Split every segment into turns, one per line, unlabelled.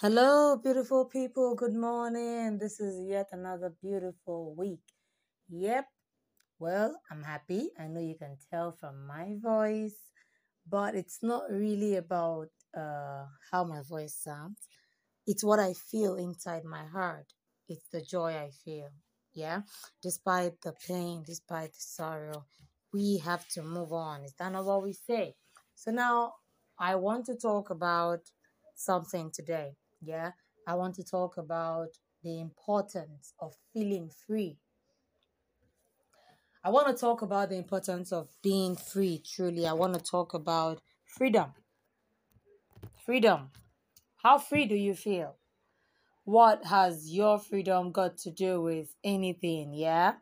Hello, beautiful people. Good morning. This is yet another beautiful week. Yep. Well, I'm happy. I know you can tell from my voice, but it's not really about uh, how my voice sounds. It's what I feel inside my heart. It's the joy I feel. Yeah. Despite the pain, despite the sorrow, we have to move on. Is that not what we say? So now I want to talk about something today. Yeah. I want to talk about the importance of feeling free. I want to talk about the importance of being free, truly. I want to talk about freedom. Freedom. How free do you feel? What has your freedom got to do with anything? Yeah.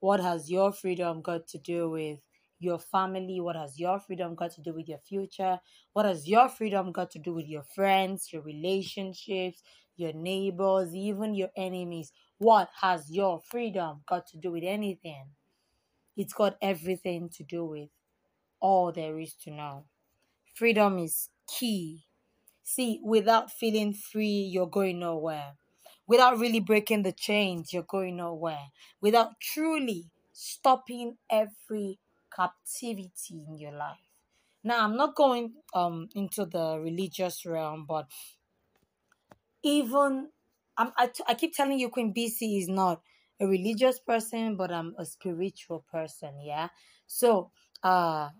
What has your freedom got to do with your family? What has your freedom got to do with your future? What has your freedom got to do with your friends, your relationships, your neighbors, even your enemies? What has your freedom got to do with anything? It's got everything to do with all there is to know. Freedom is key See, without feeling free, you're going nowhere. Without really breaking the chains, you're going nowhere. Without truly stopping every captivity in your life. Now, I'm not going um into the religious realm, but even I'm, I, t- I keep telling you, Queen BC is not a religious person, but I'm a spiritual person. Yeah. So, uh,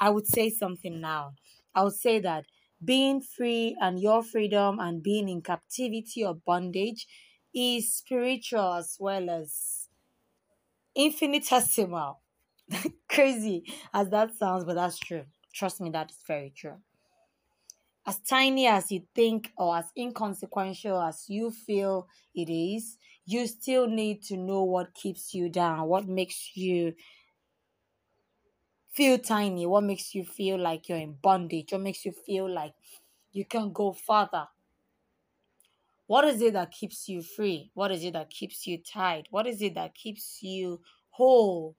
I would say something now. I would say that being free and your freedom and being in captivity or bondage is spiritual as well as infinitesimal. Crazy as that sounds, but that's true. Trust me, that is very true. As tiny as you think or as inconsequential as you feel it is, you still need to know what keeps you down, what makes you feel tiny, what makes you feel like you're in bondage, what makes you feel like you can go further. What is it that keeps you free? What is it that keeps you tied? What is it that keeps you whole?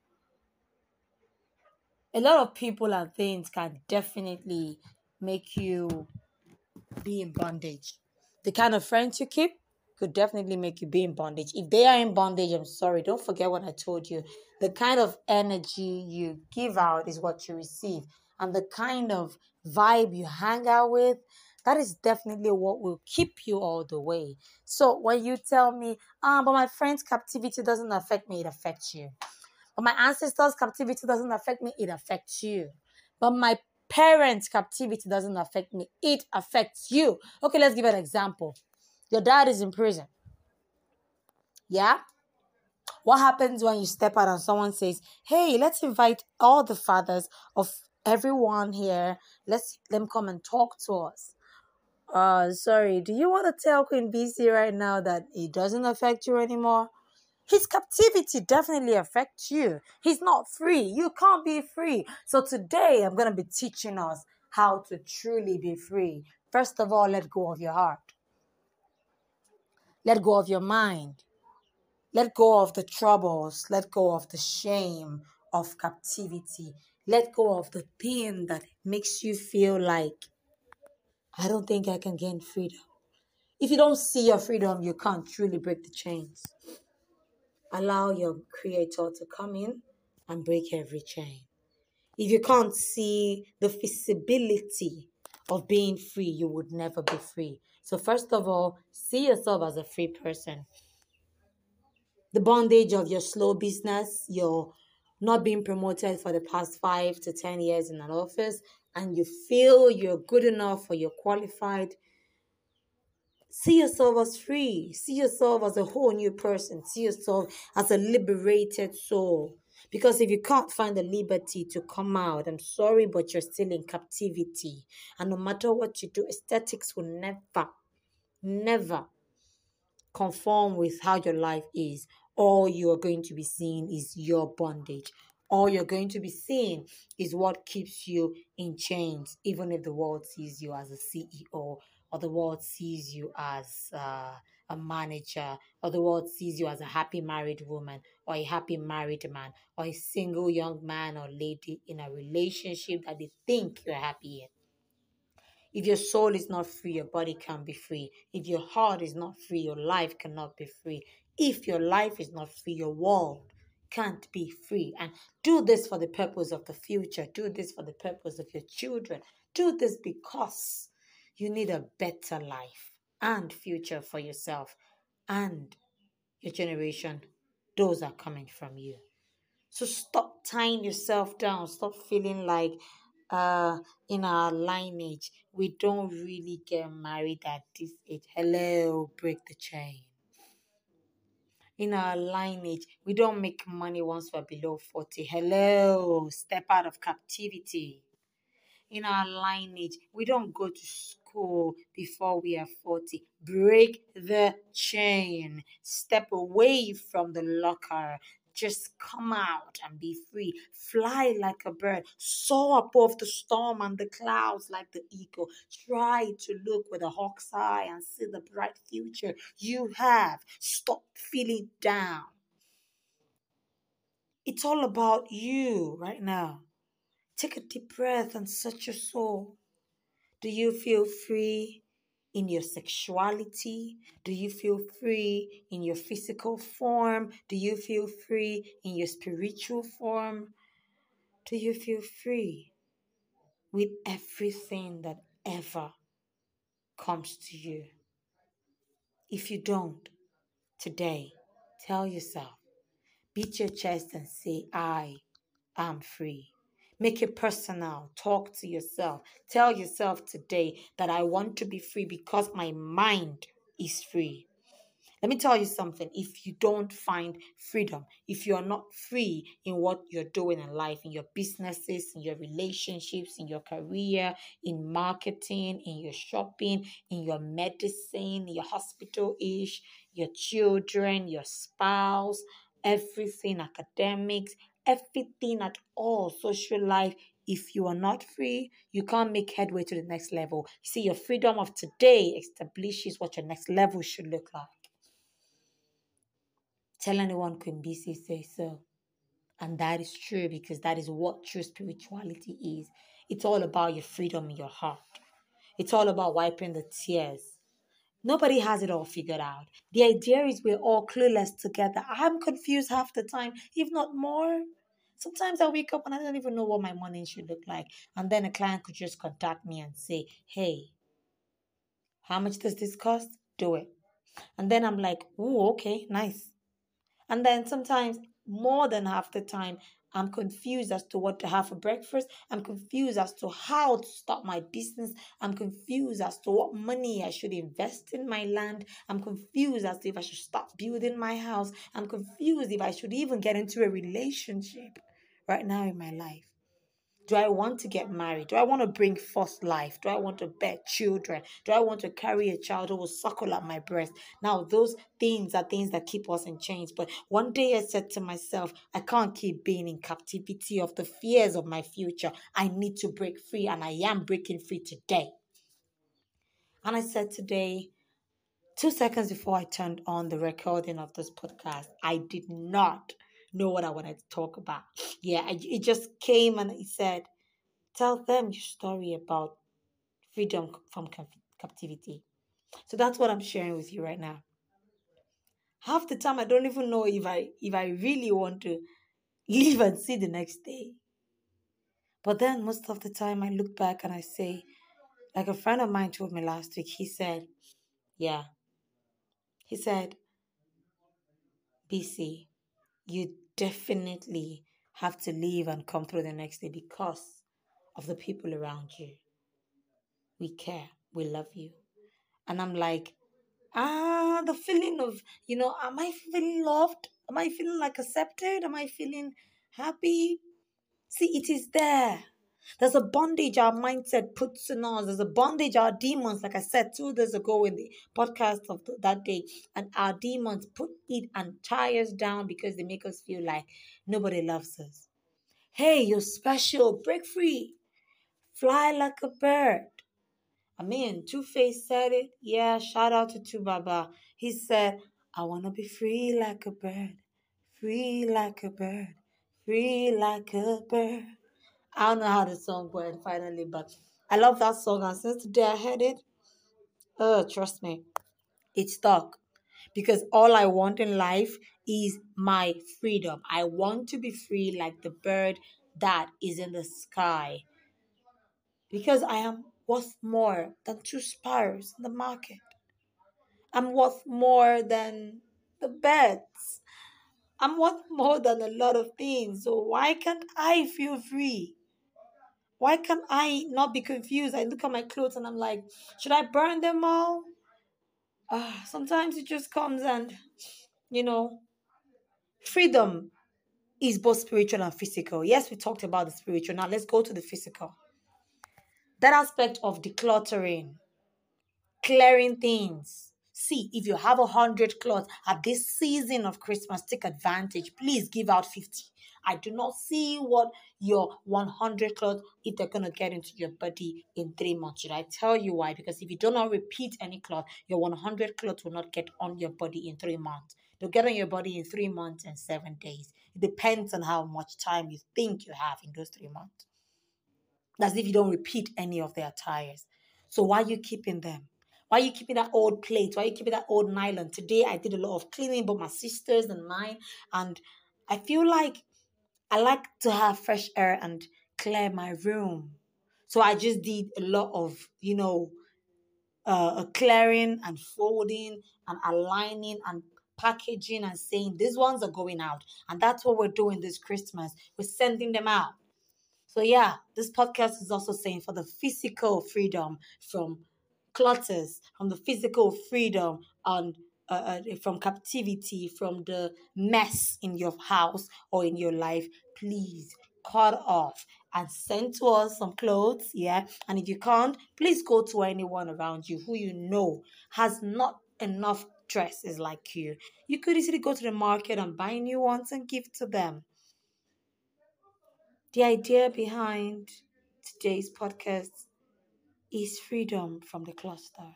A lot of people and things can definitely make you be in bondage. The kind of friends you keep could definitely make you be in bondage. If they are in bondage, I'm sorry, don't forget what I told you. The kind of energy you give out is what you receive, and the kind of vibe you hang out with, that is definitely what will keep you all the way. So when you tell me, ah, but my friend's captivity doesn't affect me, it affects you. But my ancestors' captivity doesn't affect me, it affects you. But my parents' captivity doesn't affect me, it affects you. Okay, let's give an example. Your dad is in prison. Yeah? What happens when you step out and someone says, Hey, let's invite all the fathers of everyone here. Let's let them come and talk to us. Uh sorry, do you want to tell Queen BC right now that it doesn't affect you anymore? His captivity definitely affects you. He's not free. You can't be free. So today I'm going to be teaching us how to truly be free. First of all, let go of your heart. Let go of your mind. Let go of the troubles. Let go of the shame of captivity. Let go of the thing that makes you feel like, I don't think I can gain freedom. If you don't see your freedom, you can't truly break the chains. Allow your Creator to come in and break every chain. If you can't see the feasibility of being free, you would never be free. So, first of all, see yourself as a free person. The bondage of your slow business, your not being promoted for the past five to 10 years in an office, and you feel you're good enough or you're qualified, see yourself as free. See yourself as a whole new person. See yourself as a liberated soul. Because if you can't find the liberty to come out, I'm sorry, but you're still in captivity. And no matter what you do, aesthetics will never, never conform with how your life is. All you are going to be seeing is your bondage. All you're going to be seeing is what keeps you in chains, even if the world sees you as a CEO or the world sees you as uh, a manager or the world sees you as a happy married woman or a happy married man or a single young man or lady in a relationship that they think you're happy in. If your soul is not free, your body can't be free. If your heart is not free, your life cannot be free. If your life is not free, your world can't be free. And do this for the purpose of the future. Do this for the purpose of your children. Do this because you need a better life and future for yourself and your generation. Those are coming from you. So stop tying yourself down. Stop feeling like uh in our lineage we don't really get married at this age. Hello, break the chain. In our lineage, we don't make money once we're below 40. Hello, step out of captivity. In our lineage, we don't go to school before we are 40. Break the chain. Step away from the locker. Just come out and be free. Fly like a bird. Soar above the storm and the clouds like the eagle. Try to look with a hawk's eye and see the bright future you have. Stop feeling down. It's all about you right now. Take a deep breath and search your soul. Do you feel free in your sexuality? Do you feel free in your physical form? Do you feel free in your spiritual form? Do you feel free with everything that ever comes to you? If you don't, today, tell yourself, beat your chest and say, I am free. Make it personal. Talk to yourself. Tell yourself today that I want to be free because my mind is free. Let me tell you something. If you don't find freedom, if you are not free in what you're doing in life, in your businesses, in your relationships, in your career, in marketing, in your shopping, in your medicine, your hospital ish, your children, your spouse, everything, academics, everything at all, social life, if you are not free, you can't make headway to the next level. You see, your freedom of today establishes what your next level should look like. Tell anyone BC say so. And that is true because that is what true spirituality is. It's all about your freedom in your heart. It's all about wiping the tears. Nobody has it all figured out. The idea is we're all clueless together. I'm confused half the time, if not more. Sometimes I wake up and I don't even know what my morning should look like. And then a client could just contact me and say, hey, how much does this cost? Do it. And then I'm like, oh, okay, nice. And then sometimes, more than half the time, I'm confused as to what to have for breakfast. I'm confused as to how to start my business. I'm confused as to what money I should invest in my land. I'm confused as to if I should start building my house. I'm confused if I should even get into a relationship right now in my life? Do I want to get married? Do I want to bring forth life? Do I want to bear children? Do I want to carry a child who will suckle at my breast? Now, those things are things that keep us in chains. But one day I said to myself, I can't keep being in captivity of the fears of my future. I need to break free, and I am breaking free today. And I said today, two seconds before I turned on the recording of this podcast, I did not know what I wanted to talk about. Yeah, it just came and he said, Tell them your story about freedom from captivity. So that's what I'm sharing with you right now. Half the time, I don't even know if I if I really want to live and see the next day. But then most of the time, I look back and I say, like a friend of mine told me last week, he said, Yeah. He said, BC, you definitely have to leave and come through the next day because of the people around you. We care, we love you. And I'm like, ah, the feeling of, you know, am I feeling loved? Am I feeling like accepted? Am I feeling happy? See, it is there. There's a bondage our mindset puts in us. There's a bondage our demons, like I said two days ago in the podcast of that day, and our demons put it and tie us down because they make us feel like nobody loves us. Hey, you're special. Break free. Fly like a bird. I mean, Two Face said it. Yeah, shout out to Two Baba. He said, I want to be free like a bird. Free like a bird. Free like a bird. I don't know how the song went finally, but I love that song, and since the day I heard it, oh, trust me, it stuck. Because all I want in life is my freedom. I want to be free like the bird that is in the sky. Because I am worth more than two sparrows in the market. I'm worth more than the birds. I'm worth more than a lot of things. So why can't I feel free? Why can't I not be confused? I look at my clothes and I'm like, should I burn them all? Uh, sometimes it just comes and, you know, freedom is both spiritual and physical. Yes, we talked about the spiritual. Now let's go to the physical. That aspect of decluttering, clearing things, See, if you have a hundred clothes at this season of Christmas, take advantage. Please give out 50. I do not see what your 100 clothes, if they're going to get into your body in three months. Should I tell you why? Because if you do not repeat any cloth, your 100 clothes will not get on your body in three months. They'll get on your body in three months and seven days. It depends on how much time you think you have in those three months. That's if you don't repeat any of their attires. So why are you keeping them? Why are you keeping that old plate? Why are you keeping that old nylon? Today I did a lot of cleaning, but my sisters and mine, and I feel like I like to have fresh air and clear my room. So I just did a lot of, you know, uh, clearing and folding and aligning and packaging and saying these ones are going out. And that's what we're doing this Christmas. We're sending them out. So, yeah, this podcast is also saying for the physical freedom from clutters, from the physical freedom and uh, uh, from captivity, from the mess in your house or in your life, please cut off and send to us some clothes. Yeah. And if you can't, please go to anyone around you who you know has not enough dresses like you. You could easily go to the market and buy new ones and give to them. The idea behind today's podcast is freedom from the cluster,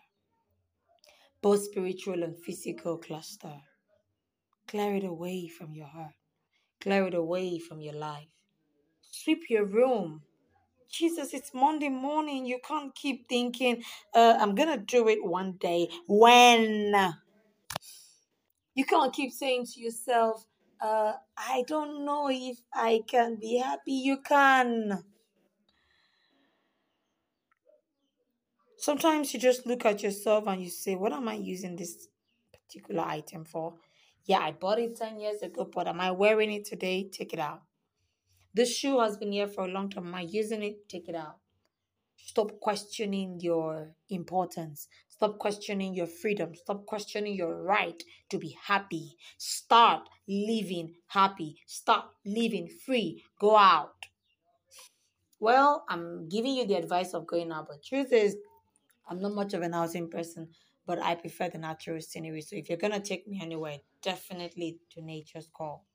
both spiritual and physical cluster. Clear it away from your heart, clear it away from your life. Sweep your room. Jesus, it's Monday morning. You can't keep thinking, uh, I'm going to do it one day. When? You can't keep saying to yourself, uh, I don't know if I can be happy. You can. Sometimes you just look at yourself and you say, What am I using this particular item for? Yeah, I bought it 10 years ago, but am I wearing it today? Take it out. This shoe has been here for a long time. Am I using it? Take it out. Stop questioning your importance. Stop questioning your freedom. Stop questioning your right to be happy. Start living happy. Start living free. Go out. Well, I'm giving you the advice of going out, but truth is, I'm not much of an housing person, but I prefer the natural scenery. So if you're gonna take me anywhere, definitely to nature's call,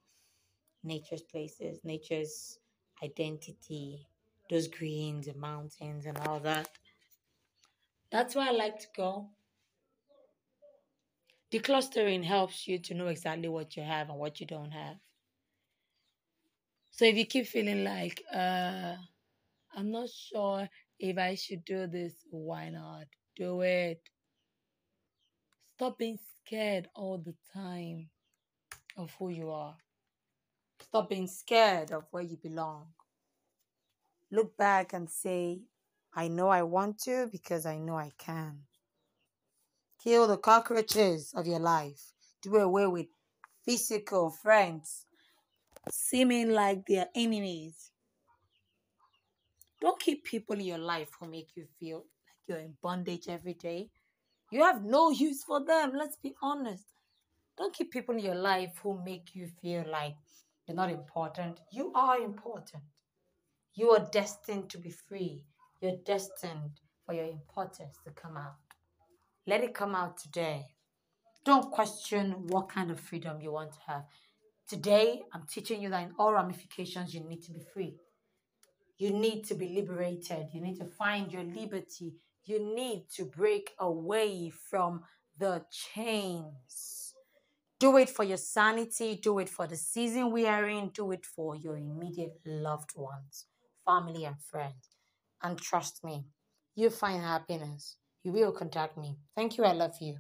nature's places, nature's identity, those greens and mountains and all that. That's where I like to go. Declustering helps you to know exactly what you have and what you don't have. So if you keep feeling like, uh, I'm not sure if I should do this, why not? Do it. Stop being scared all the time of who you are. Stop being scared of where you belong. Look back and say, I know I want to because I know I can. Kill the cockroaches of your life. Do away with physical friends seeming like they're enemies. Don't keep people in your life who make you feel like you're in bondage every day. You have no use for them. Let's be honest. Don't keep people in your life who make you feel like you're not important. You are important. You are destined to be free. You're destined for your importance to come out. Let it come out today. Don't question what kind of freedom you want to have. Today, I'm teaching you that in all ramifications, you need to be free. You need to be liberated. You need to find your liberty. You need to break away from the chains. Do it for your sanity. Do it for the season we are in. Do it for your immediate loved ones, family, and friends. And trust me, you'll find happiness, you will contact me. Thank you. I love you.